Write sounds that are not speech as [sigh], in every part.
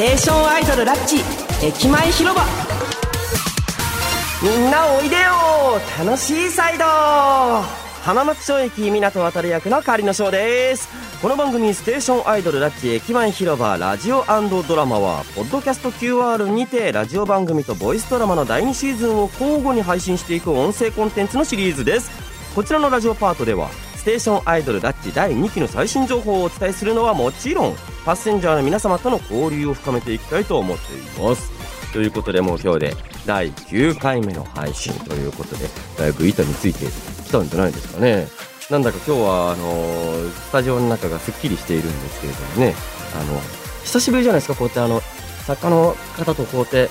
テーションアイドルラッチ駅前広場。みんなおいでよ。楽しいサイド。浜松町駅港渡る役の仮の翔です。この番組「ステーションアイドルラッチ駅前広場ラジオドラマ」はポッドキャスト QR にてラジオ番組とボイスドラマの第2シーズンを交互に配信していく音声コンテンツのシリーズです。こちらのラジオパートではステーションアイドルラッチ第2期の最新情報をお伝えするのはもちろんパッセンジャーの皆様との交流を深めていきたいと思っています。ということでもう今日で第9回目の配信ということでだいぶ板についてきたんじゃないですかね。なんだか今日はあのー、スタジオの中がすっきりしているんですけれどもね。あの久しぶりじゃないですかこうやってあの作家の方とこうやって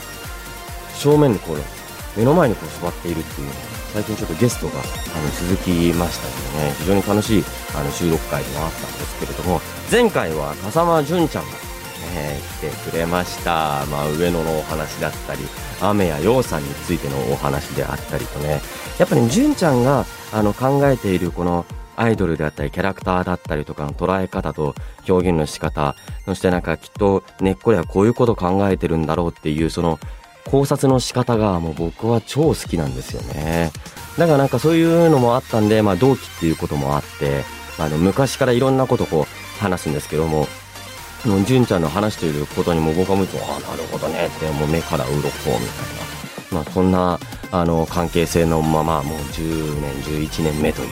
正面にこう目の前にこう座っているっていうの最近ちょっとゲストがあの続きましたのでね非常に楽しいあの収録会でもあったんですけれども前回は笠間純ちゃんが、ね、来てくれました、まあ、上野のお話だったり雨や陽さんについてのお話であったりとねやっぱり、ね、純ちゃんがあの考えているこのアイドルであったりキャラクターだったりとかの捉え方と表現の仕方そしてなんかきっと根っこではこういうこと考えてるんだろうっていうその考察の仕方がもう僕は超好きなんですよね。だからなんかそういうのもあったんで、まあ同期っていうこともあって、あの昔からいろんなことこう話すんですけども、もう純ちゃんの話していることにも僕はもう、ああ、なるほどねって、もう目から鱗みたいな。まあそんな、あの、関係性のまま、もう10年、11年目という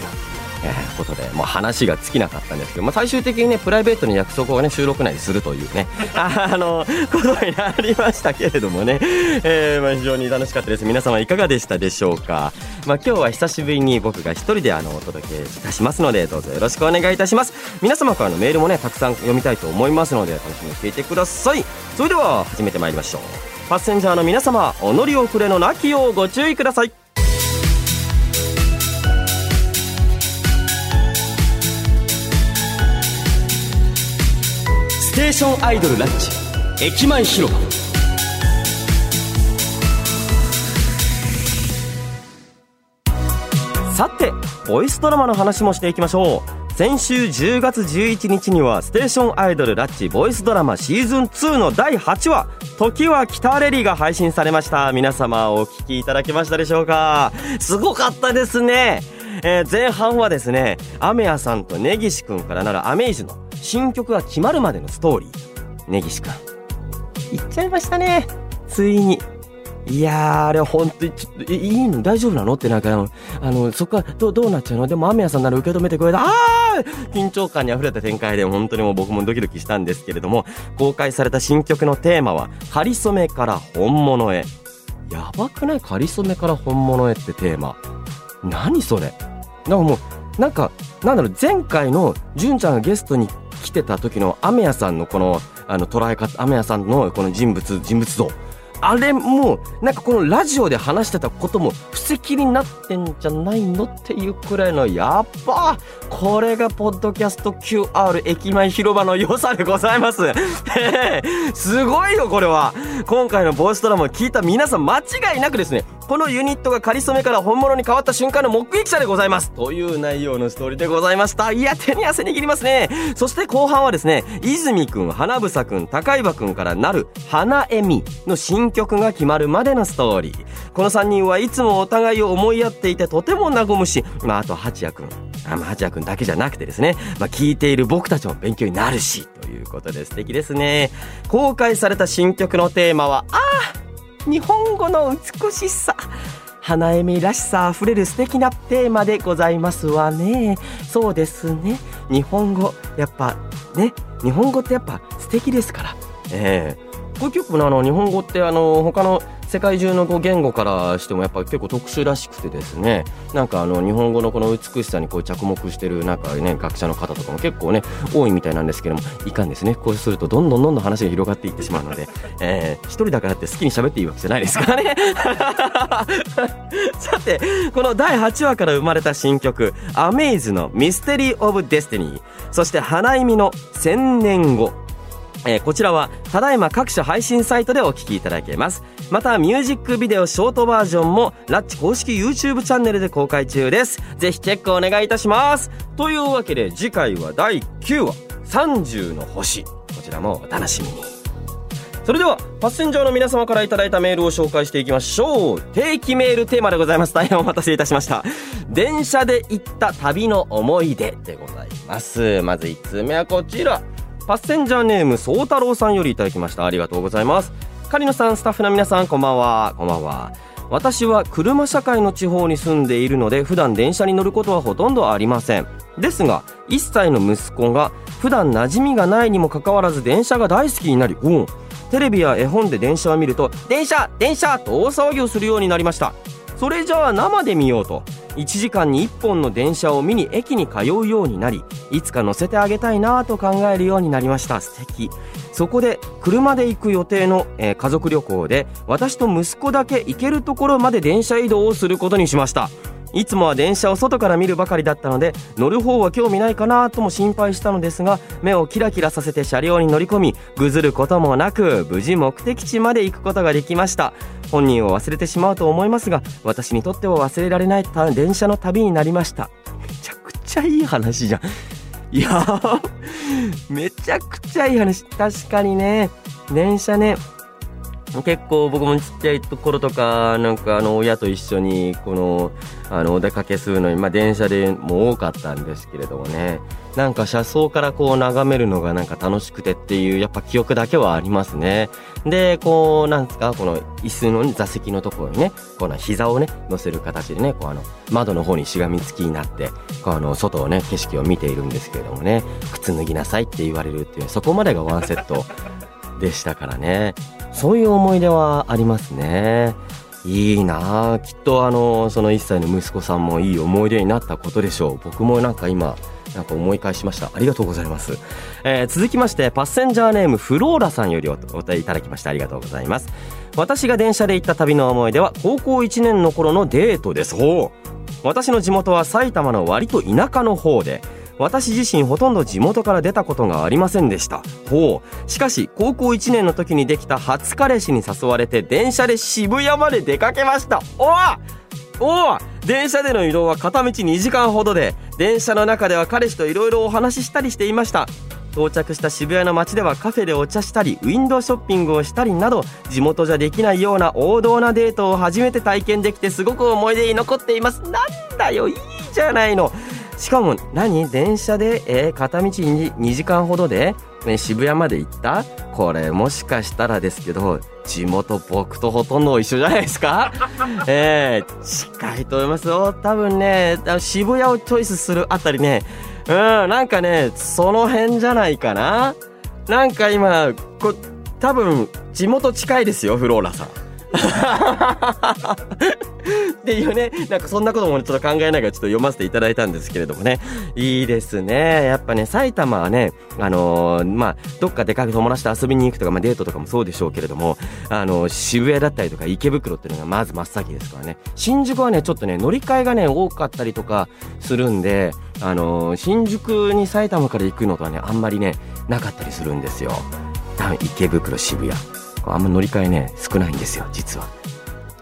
えー、ことで、まあ、話が尽きなかったんですけど、まあ、最終的にねプライベートに約束をね収録内でするというね [laughs] あのことになりましたけれどもね、えー、まあ、非常に楽しかったです。皆様いかがでしたでしょうか、まあ、今日は久しぶりに僕が一人であのお届けいたしますのでどうぞよろしくお願いいたします。皆様からのメールもねたくさん読みたいと思いますので楽しみにしていてください。それでは始めてまいりましょう。パッセンジャーの皆様お乗り遅れのなきようご注意ください。ステーションアイドルラッチ。駅前広場。さてボイスドラマの話もしていきましょう。先週10月11日にはステーションアイドルラッチボイスドラマシーズン2の第8話「時は北レリ」が配信されました。皆様お聞きいただけましたでしょうか？すごかったですね。えー、前半はですね、アメヤさんと根岸くんからなるアメイジの新曲が決まるまでのストーリー。根岸くん。言っちゃいましたね。ついに。いやー、あれ本当に、ちょっと、いいの大丈夫なの？ってなんか、あの、そこはどどうなっちゃうの？でも、アメヤさんなら受け止めてくれた。あー緊張感に溢れた展開で、本当にもう僕もドキドキしたんですけれども、公開された新曲のテーマは、かりそめから本物へ。やばくない？かりそめから本物へってテーマ。何それ？なんかもう、なんか、なんだろう、前回の純ちゃんがゲストにてた時のアメヤさんのこの、あの、捉え方、アメヤさんのこの人物、人物像。あれも、なんかこのラジオで話してたことも布石になってんじゃないのっていうくらいの、やっぱこれがポッドキャスト QR 駅前広場の良さでございます。[laughs] すごいよ、これは。今回のボイスドラマを聞いた皆さん間違いなくですね、このユニットが仮初めから本物に変わった瞬間の目撃者でございます。という内容のストーリーでございました。いや、手に汗握りますね。そして後半はですね、泉くん、花房くん、高岩くんからなる、花恵美の新曲が決まるまでのストーリー。この3人はいつもお互いを思いやっていてとても和むし、まあ、あと、八谷くん。あ、まあ、八谷くんだけじゃなくてですね、まあ、聞いている僕たちも勉強になるし、ということで素敵ですね。公開された新曲のテーマは、ああ日本語の美しさ花恵美らしさあふれる素敵なテーマでございますわね。そうですね。日本語やっぱね日本語ってやっぱ素敵ですから。ええ。ー、これ結構あの日本語ってあの他の世界中のこう言語からしてもやっぱ結構特殊らしくてですねなんかあの日本語のこの美しさにこう着目してるなんかね学者の方とかも結構ね多いみたいなんですけどもいかんですね。こうするとどんどんどんどん話が広がっていってしまうので、えー、一人だからって好きに喋っていいわけじゃないですからね。[laughs] さてこの第8話から生まれた新曲「アメイズの Mystery of Destiny」そして花意味の「千年後」えー、こちらはただいま各種配信サイトでお聴きいただけます。またミュージックビデオショートバージョンもラッチ公式 YouTube チャンネルで公開中です。ぜひチェックお願いいたします。というわけで次回は第9話30の星。こちらもお楽しみに。それではパッセンジャーの皆様からいただいたメールを紹介していきましょう。定期メールテーマでございます。大変お待たせいたしました。電車で行った旅の思い出でございます。まず1通目はこちら。パッセンジャーネーム宗太郎さんよりいただきました。ありがとうございます。狩野さんスタッフの皆さんこんばんは。こんばんは。私は車社会の地方に住んでいるので普段電車に乗ることはほとんどありません。ですが1歳の息子が普段馴染みがないにもかかわらず電車が大好きになりうん。テレビや絵本で電車を見ると電車電車と大騒ぎをするようになりました。それじゃあ生で見ようと。1時間に1本の電車を見に駅に通うようになりいつか乗せてあげたいなと考えるようになりました。素敵。そこで車で行く予定の、えー、家族旅行で私と息子だけ行けるところまで電車移動をすることにしました。いつもは電車を外から見るばかりだったので乗る方は興味ないかなとも心配したのですが目をキラキラさせて車両に乗り込みぐずることもなく無事目的地まで行くことができました。本人を忘れてしまうと思いますが私にとっては忘れられない電車の旅になりました。めちゃくちゃいい話じゃん。いやめちゃくちゃいい話。確かにね電車ね結構僕もちっちゃいところとか、なんかあの親と一緒にこの、あのお出かけするのに、まあ電車でも多かったんですけれどもね、なんか車窓からこう眺めるのがなんか楽しくてっていう、やっぱ記憶だけはありますね。で、こう、なんですか、この椅子の座席のところにね、この膝をね、乗せる形でね、こうあの、窓の方にしがみつきになって、こうあの、外をね、景色を見ているんですけれどもね、靴脱ぎなさいって言われるっていう、そこまでがワンセット。でしたからね。そういう思い出はありますね。いいなあきっとあの、その1歳の息子さんもいい思い出になったことでしょう。僕もなんか今、なんか思い返しました。ありがとうございます。えー、続きまして、パッセンジャーネームフローラさんよりお答えいただきましてありがとうございます。私が電車で行った旅の思い出は高校1年の頃のデートです。ほう。私の地元は埼玉の割と田舎の方で、私自身ほとんど地元から出たことがありませんでした。ほう。しかし高校1年の時にできた初彼氏に誘われて電車で渋谷まで出かけました。おわ！おお電車での移動は片道2時間ほどで電車の中では彼氏といろいろお話ししたりしていました。到着した渋谷の街ではカフェでお茶したりウィンドウショッピングをしたりなど地元じゃできないような王道なデートを初めて体験できてすごく思い出に残っています。なんだよいいじゃないの。しかも何？電車で、えー、片道 2, 2時間ほどで、ね、渋谷まで行った？これもしかしたらですけど地元僕とほとんど一緒じゃないですか？[laughs] えー、近いと思いますよ。多分ね渋谷をチョイスするあたりねうんなんかねその辺じゃないかな？なんか今こ多分地元近いですよフローラさんっていうね、なんかそんなこともちょっと考えながらちょっと読ませていただいたんですけれどもね。いいですね。やっぱね、埼玉はね、あのー、まあ、どっか出かけ友達と遊びに行くとか、まあ、デートとかもそうでしょうけれども、あのー、渋谷だったりとか池袋っていうのがまず真っ先ですからね。新宿はね、ちょっとね、乗り換えがね、多かったりとかするんで、あのー、新宿に埼玉から行くのとはね、あんまりね、なかったりするんですよ。多分池袋、渋谷。あんま乗り換えね、少ないんですよ、実は。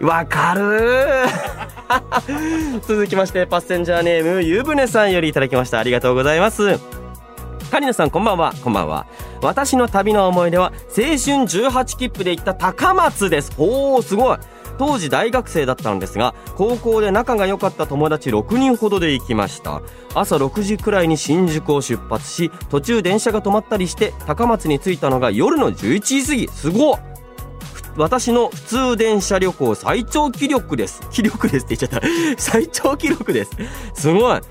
わかる [laughs] 続きまして、パッセンジャーネーム、ゆぶねさんよりいただきました。ありがとうございます。カリナさんこんばんは、こんばんは。私の旅の思い出は、青春18切符で行った高松です。おー、すごい。当時大学生だったのですが高校で仲が良かった友達6人ほどで行きました朝6時くらいに新宿を出発し途中電車が止まったりして高松に着いたのが夜の11時過ぎすごっ私の普通電車旅行最長記録です。記録ですって言っちゃった。最長記録です。すごい。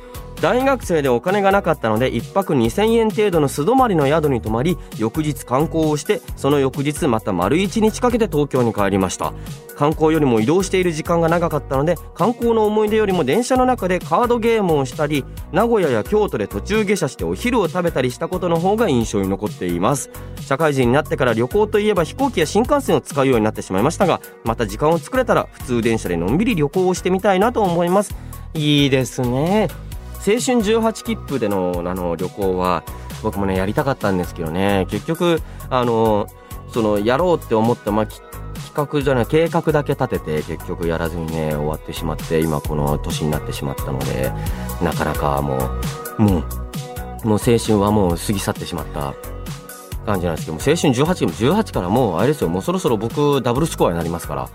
大学生でお金がなかったので1泊2000円程度の素泊まりの宿に泊まり翌日観光をしてその翌日また丸1日かけて東京に帰りました。観光よりも移動している時間が長かったので観光の思い出よりも電車の中でカードゲームをしたり名古屋や京都で途中下車してお昼を食べたりしたことの方が印象に残っています。社会人になってから旅行といえば飛行機や新幹線を使うようになってしまいましたがまた時間を作れたら普通電車でのんびり旅行をしてみたいなと思います。いいですね。青春18切符でのあの旅行は僕もねやりたかったんですけどね。結局あのそのやろうって思った、まあ、企画じゃない計画だけ立てて結局やらずにね終わってしまって今この年になってしまったのでなかなかもうもうもう青春はもう過ぎ去ってしまった感じなんですけども青春18も18からもうあれですよもうそろそろ僕ダブルスコアになりますから。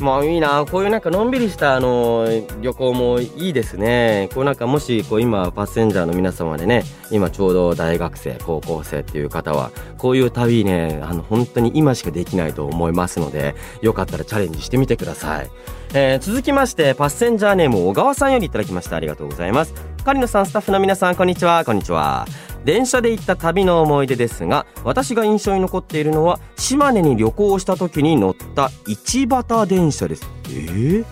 まあいいなこういうなんかのんびりしたあの旅行もいいですね。こうなんかもしこう今パッセンジャーの皆様でね今ちょうど大学生高校生っていう方はこういう旅ねあの本当に今しかできないと思いますのでよかったらチャレンジしてみてください、えー、続きましてパッセンジャーネーム小川さんよりいただきました。ありがとうございます。狩野さんスタッフの皆さんこんにちは。こんにちは。電車で行った旅の思い出ですが私が印象に残っているのは島根に旅行した時に乗った一畑電車です。えー、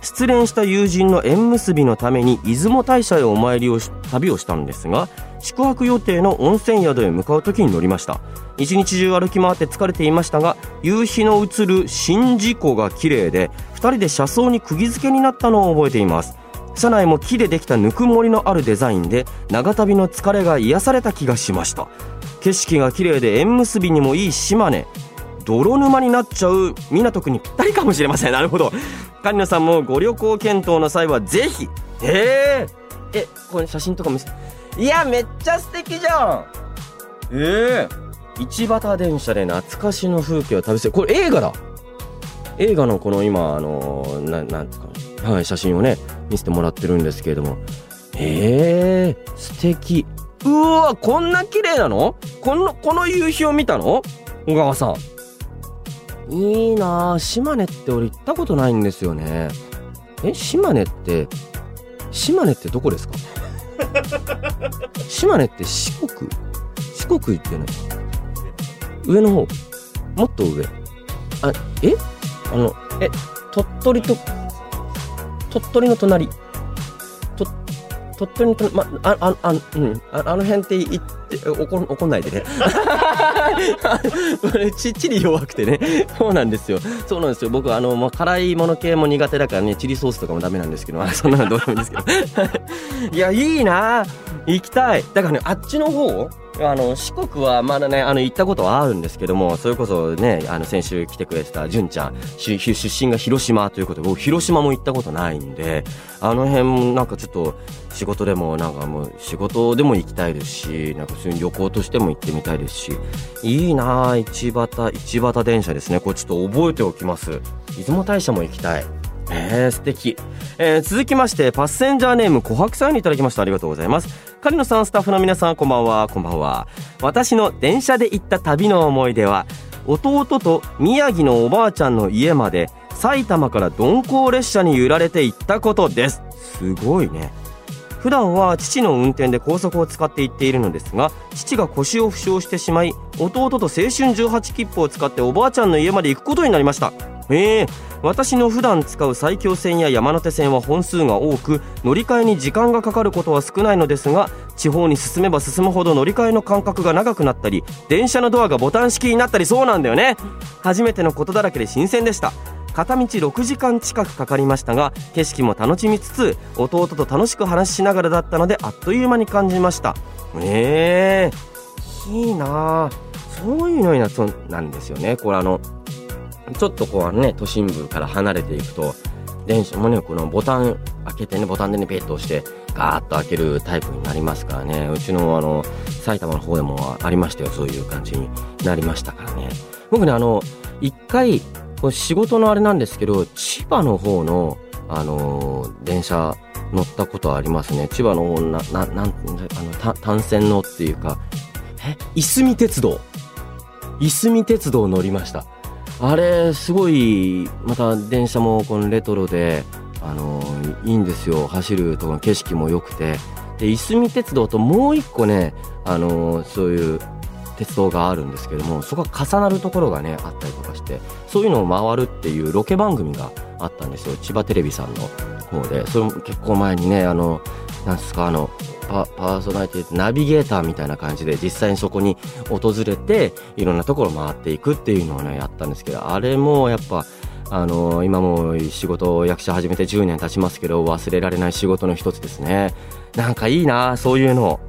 失恋した友人の縁結びのために出雲大社へお参りをし旅をしたんですが宿泊予定の温泉宿へ向かう時に乗りました。一日中歩き回って疲れていましたが夕日の映る宍道湖が綺麗で2人で車窓に釘付けになったのを覚えています。車内も木でできたぬくもりのあるデザインで長旅の疲れが癒された気がしました。景色が綺麗で縁結びにもいい島根。泥沼になっちゃう港区にぴったりかもしれません。なるほど。狩野さんもご旅行検討の際はぜひ。えー、えこれ写真とか見せて。いやめっちゃ素敵じゃん。ええ。ー、一畑電車で懐かしの風景を旅せこれ映画だ。映画のこの今あのななんですかはい、写真をね見せてもらってるんですけれども。えー、素敵。うわこんな綺麗なの？このこの夕日を見たの？小川さん。いいな島根って俺行ったことないんですよね。え島根って島根ってどこですか？[laughs] 島根って四国？四国行ってない上の方？もっと上？あえ？あのえ鳥取と鳥取の隣？と、鳥取の隣、ま、あ、あ、あ、うん、ああの辺って言って、怒怒んないでね。[laughs] ち、チリ弱くてね。そうなんですよ。そうなんですよ。僕、あの、まあ、辛いもの系も苦手だからね、チリソースとかもダメなんですけど、そんなのどうでもいいんですけど。いや、いいな。行きたい。だからね、あっちの方あの四国はまだねあの行ったことはあるんですけどもそれこそねあの先週来てくれてた純ちゃん出身が広島ということで僕広島も行ったことないんであの辺もなんかちょっと仕事でもなんかもう仕事でも行きたいですしなんか普通に旅行としても行ってみたいですしいいなあ一畑一畑電車ですね。これちょっと覚えておきます。出雲大社も行きたい。えー、素敵。えー、続きまして、パッセンジャーネーム、琥珀さんにいただきました。ありがとうございます。狩野さん、スタッフの皆さん、こんばんは、こんばんは。私の電車で行った旅の思い出は、弟と宮城のおばあちゃんの家まで、埼玉から鈍行列車に揺られて行ったことです。すごいね。普段は父の運転で高速を使って行っているのですが父が腰を負傷してしまい弟と青春18切符を使っておばあちゃんの家まで行くことになりましたええー、私の普段使う埼京線や山手線は本数が多く乗り換えに時間がかかることは少ないのですが地方に進めば進むほど乗り換えの間隔が長くなったり電車のドアがボタン式になったりそうなんだよね。初めてのことだらけで新鮮でした。片道6時間近くかかりましたが景色も楽しみつつ弟と楽しく話しながらだったのであっという間に感じました。えー、いいなそういうのになそうなんですよね。これあのちょっとこうね、都心部から離れていくと、電車もね、このボタン開けてね、ボタンでね、ペッと押して、ガーッと開けるタイプになりますからね、うちのあの、埼玉の方でもありましたよ、そういう感じになりましたからね。僕ね、あの、一回、仕事のあれなんですけど、千葉の方の、あの電車乗ったことありますね。千葉の方、な、な、なん、あの、単線のっていうか、え、いすみ鉄道。いすみ鉄道乗りました。あれすごいまた電車もこのレトロであのいいんですよ。走るとか景色も良くて。でいすみ鉄道ともう一個ねあのそういう鉄道があるんですけどもそこが重なるところがねあったりとかしてそういうのを回るっていうロケ番組があったんですよ。千葉テレビさんの方で。それも結構前にねあのなんすかあのパーソナリティナビゲーターみたいな感じで実際にそこに訪れていろんなところ回っていくっていうのをねやったんですけどあれもやっぱあの今も仕事を役者始めて10年経ちますけど忘れられない仕事の一つですね。なんかいいなそういうの。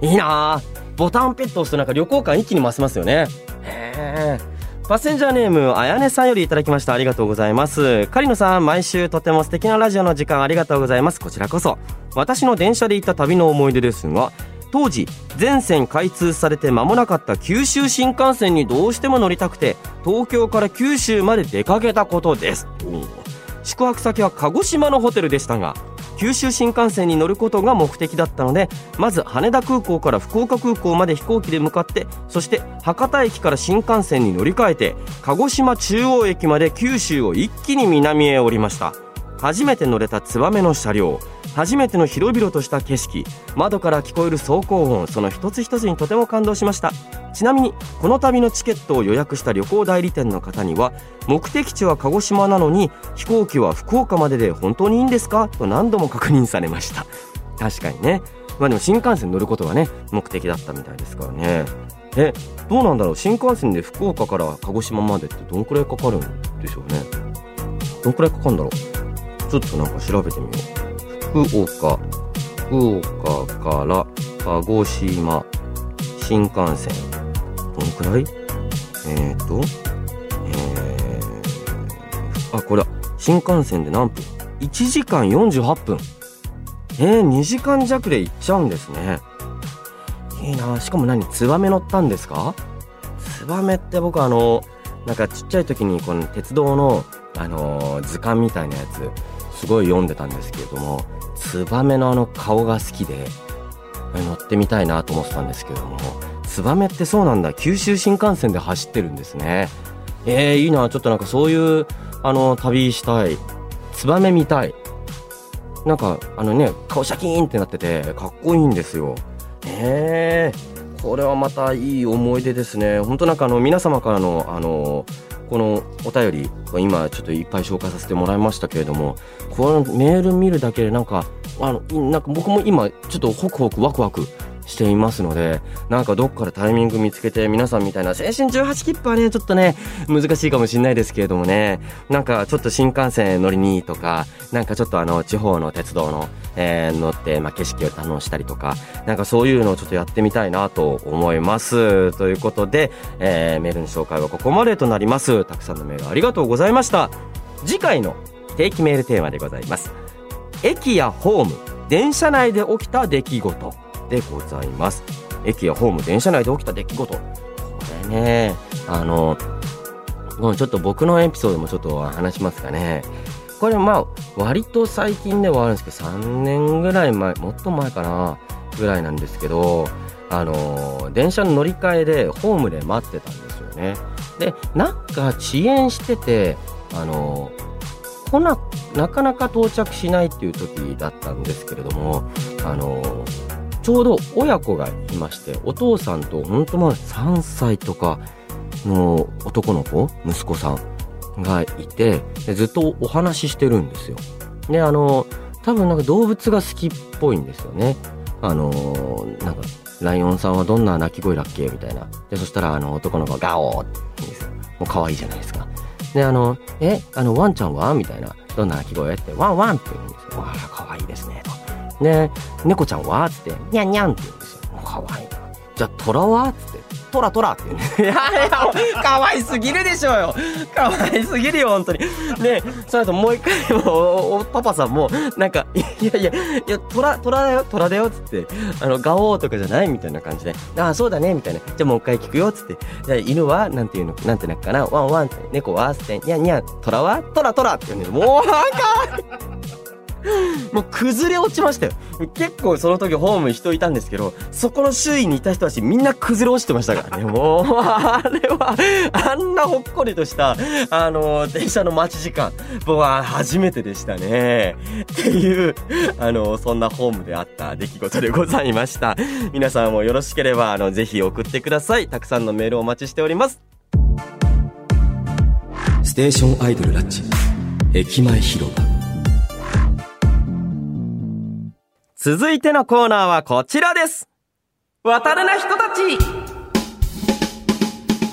いいなボタンペット押すとなんか旅行感一気に増しますよね。へえパッセンジャーネーム、あやねさんよりいただきました。ありがとうございます。カリノさん、毎週とても素敵なラジオの時間ありがとうございます。こちらこそ。私の電車で行った旅の思い出ですが、当時全線開通されて間もなかった九州新幹線にどうしても乗りたくて東京から九州まで出かけたことです宿泊先は鹿児島のホテルでしたが九州新幹線に乗ることが目的だったのでまず羽田空港から福岡空港まで飛行機で向かってそして博多駅から新幹線に乗り換えて鹿児島中央駅まで九州を一気に南へ降りました。初めて乗れたツバメの車両。初めての広々とした景色。窓から聞こえる走行音。その一つ一つにとても感動しました。ちなみにこの旅のチケットを予約した旅行代理店の方には目的地は鹿児島なのに飛行機は福岡までで本当にいいんですか？と何度も確認されました。確かにね。まあでも新幹線乗ることがね目的だったみたいですからね。えどうなんだろう？新幹線で福岡から鹿児島までってどんくらいかかるんでしょうね。どんくらいかかるんだろう？ちょっとなんか調べてみよう。福岡福岡から鹿児島新幹線。どんくらい？えっ、ー、とえー、あこれは新幹線で何分？1時間48分。えー、2時間弱で行っちゃうんですね。いいな。しかも何？ツバメ乗ったんですか？ツバメって僕あのなんかちっちゃい時にこの鉄道の、あのー、図鑑みたいなやつすごい読んでたんですけれどもツバメのあの顔が好きで乗ってみたいなと思ってたんですけれどもツバメってそうなんだ。九州新幹線で走ってるんですね。えー、いいな。ちょっとなんかそういうあの旅したい。ツバメ見たい。なんかあのね顔シャキーンってなっててかっこいいんですよ。へえこれはまたいい思い出ですね。本当なんかあの皆様からのあのこのお便り今ちょっといっぱい紹介させてもらいましたけれどもこのメール見るだけでなんかあのなんか僕も今ちょっとホクホクワクワクしていますので、なんかどっかでタイミング見つけて皆さんみたいな青春18切符はね、ちょっとね、難しいかもしれないですけれどもね、なんかちょっと新幹線乗りにとか、なんかちょっとあの地方の鉄道の、えー、乗って、まあ、景色を堪能したりとか、なんかそういうのをちょっとやってみたいなと思います。ということで、えー、メールの紹介はここまでとなります。たくさんのメールありがとうございました。次回の定期メールテーマでございます。駅やホーム、電車内で起きた出来事。でございます。駅やホーム、電車内で起きた出来事。これね、あの、ちょっと僕のエピソードもちょっと話しますかね。これまあ、割と最近ではあるんですけど、3年ぐらい前、もっと前かな、ぐらいなんですけど、あの、電車の乗り換えでホームで待ってたんですよね。で、なんか遅延してて、あの、来な、なかなか到着しないっていう時だったんですけれども、あの、ちょうど親子がいまして、お父さんと本当まあ3歳とかの男の子、息子さんがいて、ずっとお話ししてるんですよ。で、あの、多分なんか動物が好きっぽいんですよね。あの、なんか、ライオンさんはどんな鳴き声だっけみたいな。で、そしたらあの男の子がガオーって言うんですよ。もう可愛いじゃないですか。で、あの、え、あの、ワンちゃんはみたいな。どんな鳴き声って、ワンワンって言うんですよ。わあ、可愛いですね。と。で、猫ちゃんはつって、にゃんにゃんって言うんですよ。かわいいな。じゃあ、虎はつって、トラトラって言うんです。[laughs] いやいや、かわいすぎるでしょうよ。かわいすぎるよ、本当に。で、その後もう一回も、おパパさんも、なんか、いやいや、いや、トラ、トラだよ、トラだよ、つって、あの、ガオーとかじゃないみたいな感じで、ああ、そうだね、みたいな。じゃあもう一回聞くよ、つって。じゃあ、犬は、なんていうの、なんてなっかな、ワンワンって、猫は、つって、にゃんにゃん、トラは、トラトラって言うんです。もう、なんか、もう崩れ落ちましたよ。結構その時ホームに人いたんですけど、そこの周囲にいた人たちみんな崩れ落ちてましたからね。[laughs] もう、あれは、あんなほっこりとした、あの、電車の待ち時間、僕は初めてでしたね。っていう、あの、そんなホームであった出来事でございました。皆さんもよろしければ、あの、ぜひ送ってください。たくさんのメールをお待ちしております。ステーションアイドルラッチ、駅前広場。続いてのコーナーはこちらです。渡るな人たち。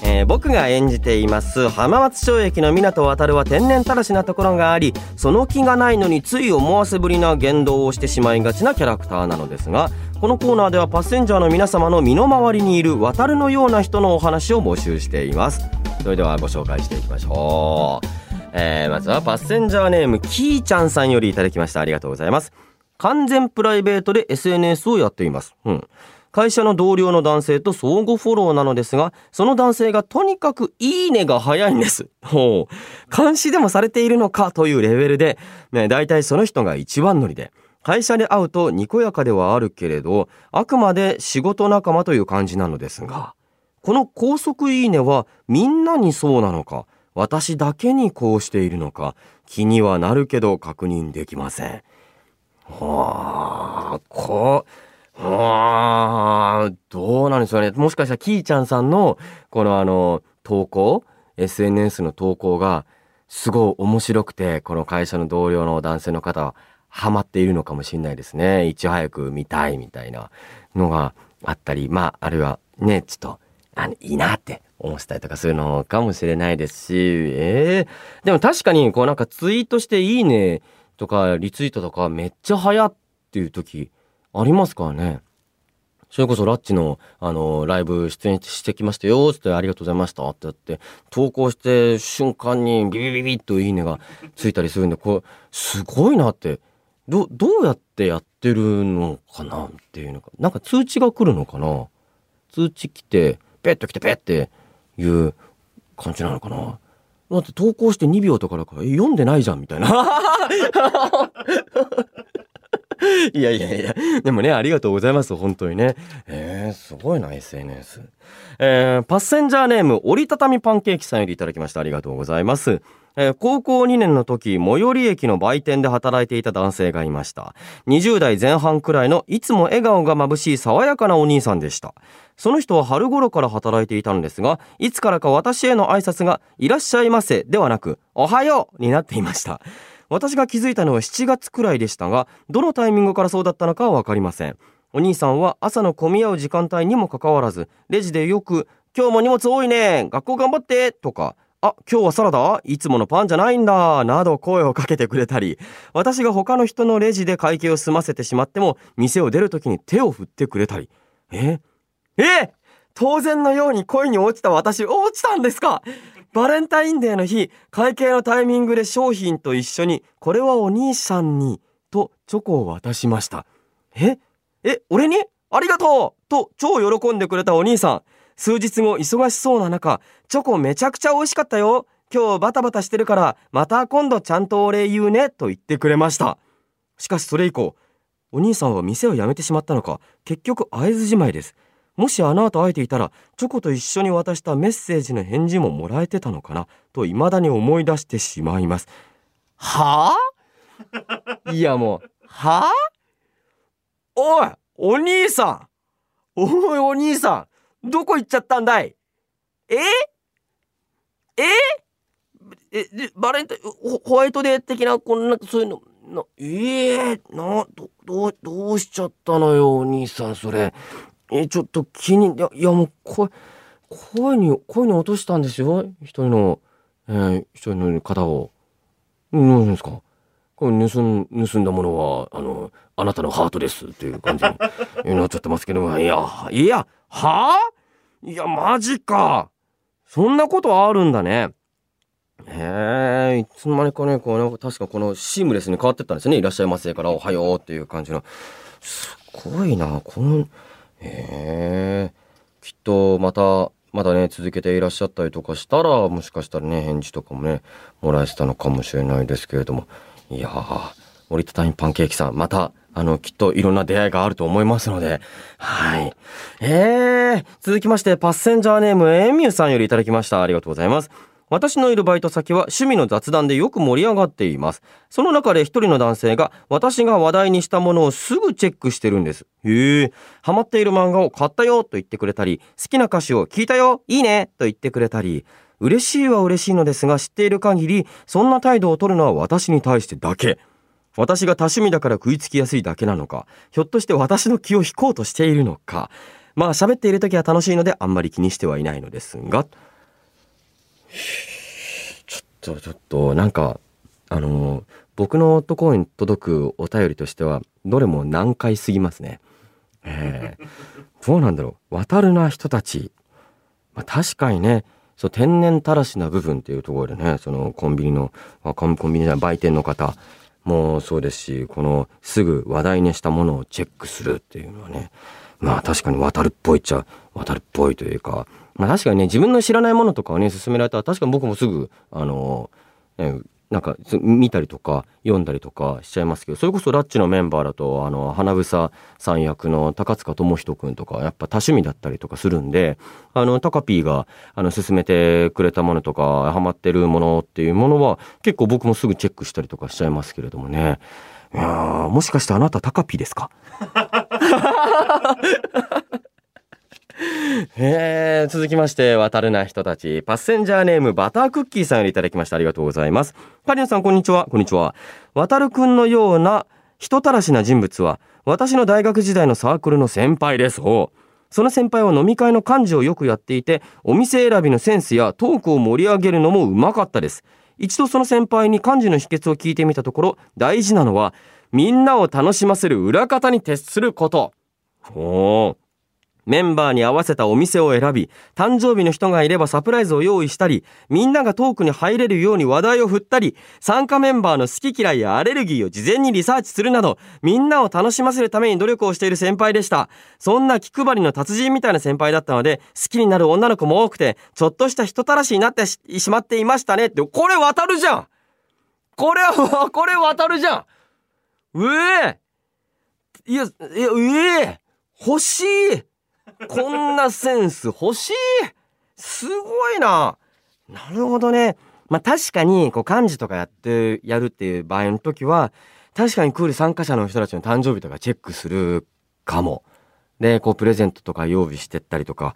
えー、僕が演じています浜松町駅の港渡は天然たらしなところがありその気がないのについ思わせぶりな言動をしてしまいがちなキャラクターなのですがこのコーナーではパッセンジャーの皆様の身の回りにいる渡るのような人のお話を募集しています。それではご紹介していきましょう。えー、まずはパッセンジャーネームキーちゃんさんよりいただきました。ありがとうございます。完全プライベートで SNS をやっています。うん。会社の同僚の男性と相互フォローなのですが、その男性がとにかくいいねが早いんです。ほう。監視でもされているのかというレベルで、ね、大体その人が一番乗りで、会社で会うとにこやかではあるけれど、あくまで仕事仲間という感じなのですが、この高速いいねはみんなにそうなのか、私だけにこうしているのか、気にはなるけど確認できません。はあ、こう、はあ、どうなんでしょうね。もしかしたらキーちゃんさんの、このあの、投稿、SNS の投稿が、すごい面白くて、この会社の同僚の男性の方は、ハマっているのかもしれないですね。いち早く見たいみたいなのがあったり、まあ、あるいはね、ちょっと、あの、いいなって思ってたりとかするのかもしれないですし、ええー、でも確かに、こうなんかツイートしていいねとかリツイートとかめっちゃ早っていう時ありますからね。それこそラッチの、あの、ライブ出演してきましたよ、つってありがとうございましたってやって、投稿して瞬間にビビビビッといいねがついたりするんで、これ、すごいなって、ど、どうやってやってるのかなっていうのか、なんか通知が来るのかな。通知来て、ペッと来てペッっていう感じなのかな。だって投稿して2秒とかだから読んでないじゃんみたいな。[laughs] いやいやいや。でもね、ありがとうございます。本当にね。えー、すごいな、SNS。えー、パッセンジャーネーム、折りたたみパンケーキさんよりいただきました。ありがとうございます。えー、高校2年の時、最寄り駅の売店で働いていた男性がいました。20代前半くらいのいつも笑顔が眩しい爽やかなお兄さんでした。その人は春頃から働いていたのですが、いつからか私への挨拶が、いらっしゃいませではなく、おはようになっていました。私が気づいたのは7月くらいでしたが、どのタイミングからそうだったのかはわかりません。お兄さんは朝の混み合う時間帯にもかかわらず、レジでよく、今日も荷物多いね学校頑張ってとか、あ、今日はサラダ？いつものパンじゃないんだ。など声をかけてくれたり、私が他の人のレジで会計を済ませてしまっても、店を出るときに手を振ってくれたり。え？え？当然のように恋に落ちた私、落ちたんですか？バレンタインデーの日、会計のタイミングで商品と一緒に、これはお兄さんに、とチョコを渡しました。え？え、俺に？ありがとう！と超喜んでくれたお兄さん。数日後忙しそうな中、チョコめちゃくちゃ美味しかったよ。今日バタバタしてるから、また今度ちゃんとお礼言うね、と言ってくれました。しかしそれ以降、お兄さんは店を辞めてしまったのか、結局会えずじまいです。もしあの後会えていたら、チョコと一緒に渡したメッセージの返事ももらえてたのかな、と未だに思い出してしまいます。はあ？[laughs] いやもう、はあ？おいお兄さんおいお兄さんどこ行っちゃったんだい？え？え？えでバレンタインホワイトデー的なこんなそういうのなええー、などどうどうしちゃったのよお兄さんそれ。えちょっと気にいやいやもうこ声に声に落としたんですよ一人の、えー、一人の方を。何ですか？これ盗ん盗んだものはあのあなたのハートですっていう感じに [laughs] なっちゃってますけどいやいやはあ？いや、マジか。そんなことあるんだね。へえ、いつの間にかね、こう、なんか確かこのシームレスに変わってったんですね。いらっしゃいませからおはようっていう感じの。すごいな、この、へえ、きっとまた、まだね、続けていらっしゃったりとかしたら、もしかしたらね、返事とかもね、もらえてたのかもしれないですけれども。いやー、折りたたみパンケーキさん、またあの、きっといろんな出会いがあると思いますので、はい。えー、続きまして、パッセンジャーネームエミューさんよりいただきました。ありがとうございます。私のいるバイト先は趣味の雑談でよく盛り上がっています。その中で一人の男性が私が話題にしたものをすぐチェックしてるんです。へえ。ハマっている漫画を買ったよと言ってくれたり、好きな歌詞を聞いたよいいねと言ってくれたり、嬉しいは嬉しいのですが知っている限り、そんな態度を取るのは私に対してだけ。私が多趣味だから食いつきやすいだけなのか、ひょっとして私の気を引こうとしているのか、まあ喋っている時は楽しいのであんまり気にしてはいないのですが、ちょっとちょっとなんか、あの、僕のところに届くお便りとしては、どれも難解すぎますね。えー、どうなんだろう。渡るな人たち。まあ、確かにね、そう天然たらしな部分っていうところでね、そのコンビニの、コンビニじゃ売店の方、もそうですし、このすぐ話題にしたものをチェックするっていうのはね、まあ確かに渡るっぽいっちゃ渡るっぽいというか、まあ確かにね、自分の知らないものとかをね、勧められたら確かに僕もすぐ、あの、ね、なんか見たりとか読んだりとかしちゃいますけどそれこそラッチのメンバーだとあの花房さん役の高塚智人君とかやっぱ多趣味だったりとかするんであのタカピーがあの勧めてくれたものとかハマってるものっていうものは結構僕もすぐチェックしたりとかしちゃいますけれどもね。いやもしかしてあなたタカピーですか？[laughs] えー、続きまして、渡るな人たち、パッセンジャーネームバタークッキーさんよりいただきました。ありがとうございます。カリナさん、こんにちは。こんにちは。渡るくんのような人たらしな人物は、私の大学時代のサークルの先輩です。その先輩は飲み会の幹事をよくやっていて、お店選びのセンスやトークを盛り上げるのもうまかったです。一度その先輩に幹事の秘訣を聞いてみたところ、大事なのは、みんなを楽しませる裏方に徹すること。ほー。メンバーに合わせたお店を選び、誕生日の人がいればサプライズを用意したり、みんながトークに入れるように話題を振ったり、参加メンバーの好き嫌いやアレルギーを事前にリサーチするなど、みんなを楽しませるために努力をしている先輩でした。そんな気配りの達人みたいな先輩だったので、好きになる女の子も多くて、ちょっとした人たらしになってしまっていましたね。って、これ渡るじゃん。これは、[laughs] これ渡るじゃん。うえいや、いや、うえ。欲しい。こんなセンス欲しいすごいななるほどね。まあ確かに、こう漢字とかやって、やるっていう場合の時は、確かにクール参加者の人たちの誕生日とかチェックするかも。で、こうプレゼントとか用意してったりとか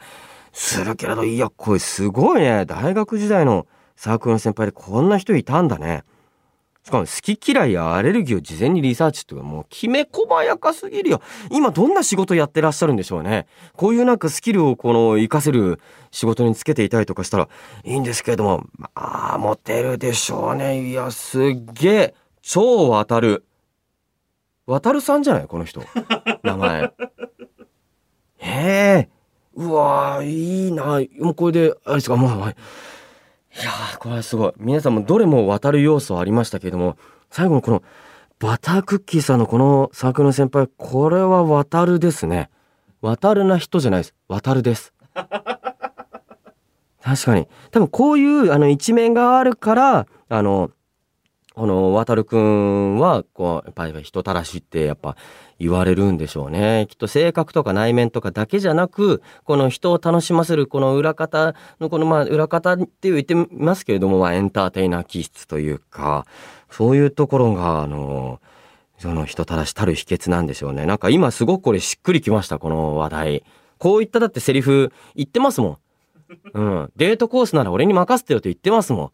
するけれど、いや、これすごいね。大学時代のサークルの先輩でこんな人いたんだね。しかも好き嫌いやアレルギーを事前にリサーチっていうかもうきめ細やかすぎるよ。今どんな仕事やってらっしゃるんでしょうね。こういうなんかスキルをこの活かせる仕事につけていたりとかしたらいいんですけれども、まあ、モテるでしょうね。いや、すっげえ。超渡る。渡るさんじゃない？この人。名前。へえ。うわいいな。もうこれで、あれですか、もう、いいやー、これはすごい。皆さんもどれも渡る要素ありましたけれども、最後のこのバタークッキーさんのこのサークルの先輩、これは渡るですね。渡るな人じゃないです。渡るです。確かに。多分こういうあの一面があるから、あの、この渡るくんは、こう、やっぱり人たらしってやっぱ言われるんでしょうね。きっと性格とか内面とかだけじゃなく、この人を楽しませるこの裏方のこのまあ裏方って言ってますけれども、まあエンターテイナー気質というか、そういうところが、あの、その人たらしたる秘訣なんでしょうね。なんか今すごくこれしっくりきました、この話題。こういっただってセリフ言ってますもん。うん。デートコースなら俺に任せてよって言ってますもん。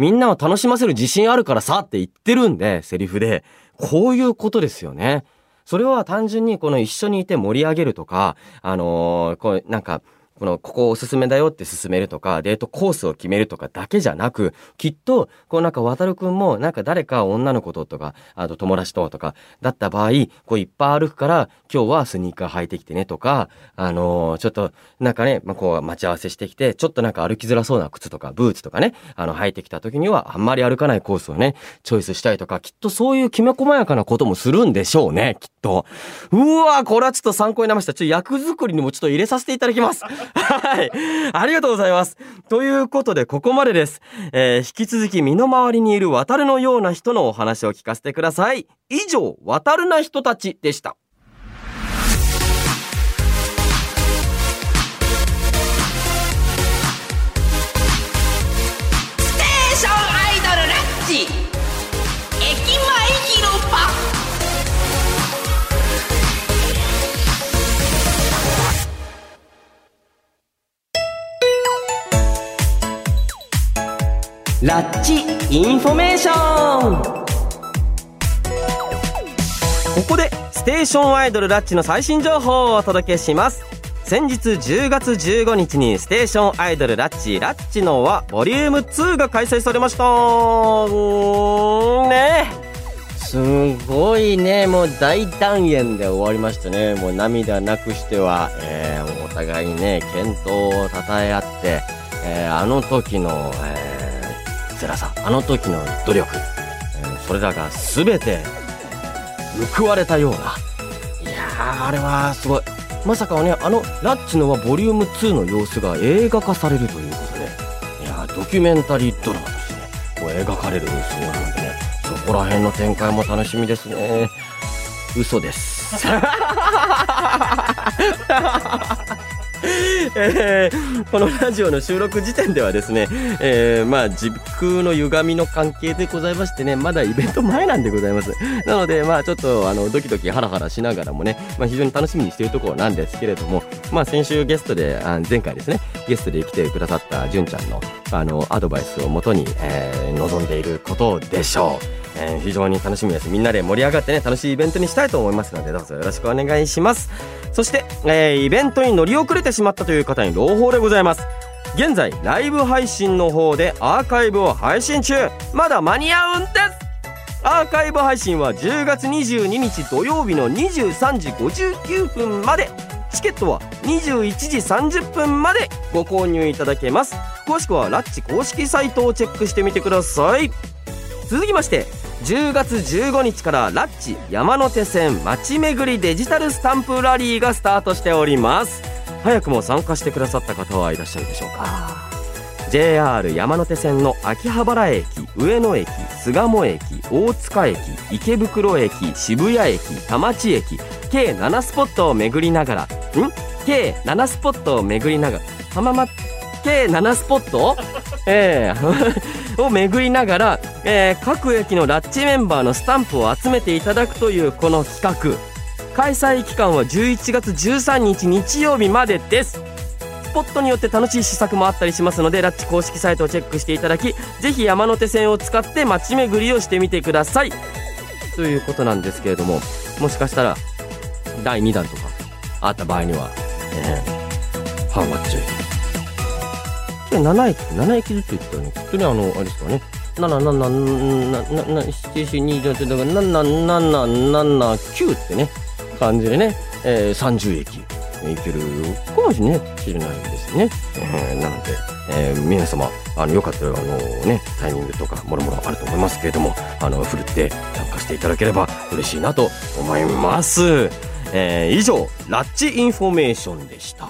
みんなを楽しませる自信あるからさって言ってるんで、セリフで。こういうことですよね。それは単純にこの一緒にいて盛り上げるとか、あのー、こう、なんか、この、ここおすすめだよって勧めるとか、デートコースを決めるとかだけじゃなく、きっと、こうなんか渡るくんも、なんか誰か女の子ととか、あと友達ととか、だった場合、こういっぱい歩くから、今日はスニーカー履いてきてねとか、あのー、ちょっと、なんかね、まあ、こう待ち合わせしてきて、ちょっとなんか歩きづらそうな靴とか、ブーツとかね、あの、履いてきた時には、あんまり歩かないコースをね、チョイスしたりとか、きっとそういうきめ細やかなこともするんでしょうね、きっと。うわこれはちょっと参考になりました。ちょっと役作りにもちょっと入れさせていただきます。はい。ありがとうございます。ということで、ここまでです。えー、引き続き身の回りにいる渡るのような人のお話を聞かせてください。以上、渡るな人たちでした。ラッチインフォメーションここでステーションアイドルラッチの最新情報をお届けします。先日10月15日にステーションアイドルラッチラッチの輪ボリューム2が開催されました。ね。すごいね。もう大団円で終わりましたね。もう涙なくしては、えー、お互いにね健闘をたたえ合って、えー、あの時の、えー辛さあの時の努力、えー、それらが全て報われたような。いやーあれはすごい。まさかねあのラッチのはボリューム2の様子が映画化されるということで。いやドキュメンタリードラマとしてねこう描かれるそうなんでね。そこら辺の展開も楽しみですね。嘘です。[laughs] えーこのラジオの収録時点ではですね、えーまあ時空の歪みの関係でございましてね、まだイベント前なんでございます。なので、まあちょっとあのドキドキハラハラしながらもね、まあ非常に楽しみにしているところなんですけれども、まあ先週ゲストで、あ前回ですね、ゲストで来てくださった純ちゃんのあのアドバイスをもとに、えー望んでいることでしょう。えー非常に楽しみです。みんなで盛り上がってね、楽しいイベントにしたいと思いますので、どうぞよろしくお願いします。そして、えーイベントに乗り遅れてしまったという方に朗報でございます。現在、ライブ配信の方でアーカイブを配信中。まだ間に合うんですアーカイブ配信は10月22日土曜日の23時59分まで。チケットは21時30分までご購入いただけます。詳しくはラッチ公式サイトをチェックしてみてください。続きまして10月15日からラッチ山手線街巡りデジタルスタンプラリーがスタートしております。早くも参加してくださった方はいらっしゃるでしょうか？JR 山手線の秋葉原駅上野駅巣鴨駅大塚駅池袋駅渋谷駅田町駅計7スポットを巡りながらん？計7スポットを巡りながら浜松計7スポット？[laughs] ええ。[laughs] を巡りながら、えー各駅のラッチメンバーのスタンプを集めていただくというこの企画。開催期間は11月13日日曜日までです。スポットによって楽しい施策もあったりしますのでラッチ公式サイトをチェックしていただきぜひ山手線を使って街巡りをしてみてください。ということなんですけれどももしかしたら第2弾とかあった場合には、えー、ハウマッチで7駅7駅ずつ言ったよねきっとねあのあれですかね7777772だから77779ってね感じでね、えー、30駅いけるかもしれないですね、えーなので、えー皆様あのよかったらあのねタイミングとかもろもろあると思いますけれどもあのふるって参加していただければ嬉しいなと思います、えー以上ラッチインフォメーションでした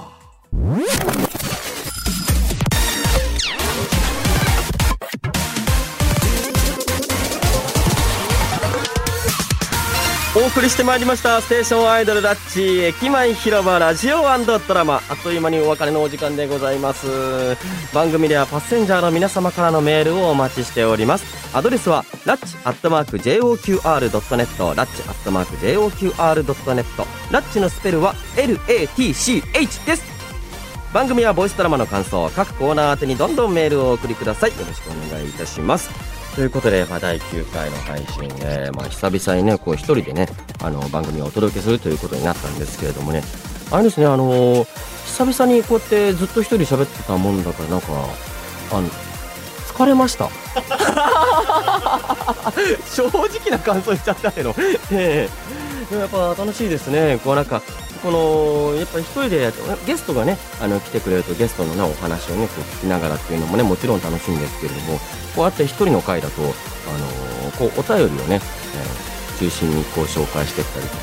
お送りしてまいりましたステーションアイドルラッチ駅前広場ラジオドラマ。あっという間にお別れのお時間でございます。番組ではパッセンジャーの皆様からのメールをお待ちしております。アドレスはラッチアットマーク JOQR.net ラッチアットマーク JOQR.net ラッチのスペルは LATCH です。番組はボイスドラマの感想各コーナー宛てにどんどんメールをお送りください。よろしくお願いいたします。ということで、まあ、第9回の配信で、まあ、久々にねこう一人でねあの番組をお届けするということになったんですけれどもね。あれですねあのー久々にこうやってずっと一人喋ってたもんだからなんかあの疲れました？[laughs] 正直な感想言っちゃったけど、[laughs] ええ。やっぱ楽しいですね。こうなんかこのやっぱり一人でゲストがねあの来てくれるとゲストのねお話をねこう聞きながらっていうのもねもちろん楽しいんですけれどもこうやって一人の回だとあのこうお便りをね、えー中心にこう紹介していったりと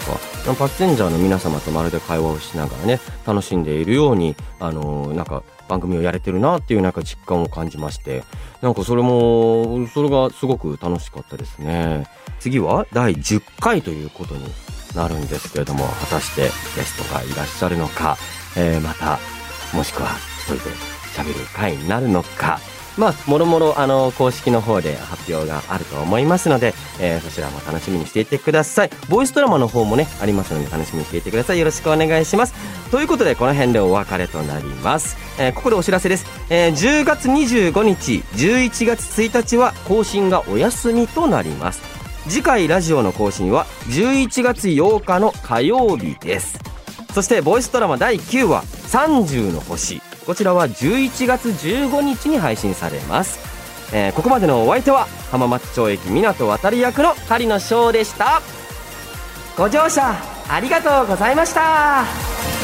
かパッセンジャーの皆様とまるで会話をしながらね楽しんでいるようにあのなんか番組をやれてるなっていうなんか実感を感じましてなんかそれもそれがすごく楽しかったですね。次は第10回ということになるんですけれども果たしてゲストがいらっしゃるのか、えーまたもしくは一人で喋る回になるのかまあ、もろもろ、あの、公式の方で発表があると思いますので、えーそちらも楽しみにしていてください。ボイスドラマの方もね、ありますので楽しみにしていてください。よろしくお願いします。ということで、この辺でお別れとなります。えーここでお知らせです。えー10月25日、11月1日は更新がお休みとなります。次回ラジオの更新は11月8日の火曜日です。そしてボイスドラマ第9話「30の星」こちらは11月15日に配信されます、えーここまでのお相手は浜松町駅港渡役の狩野翔でした。ご乗車ありがとうございました。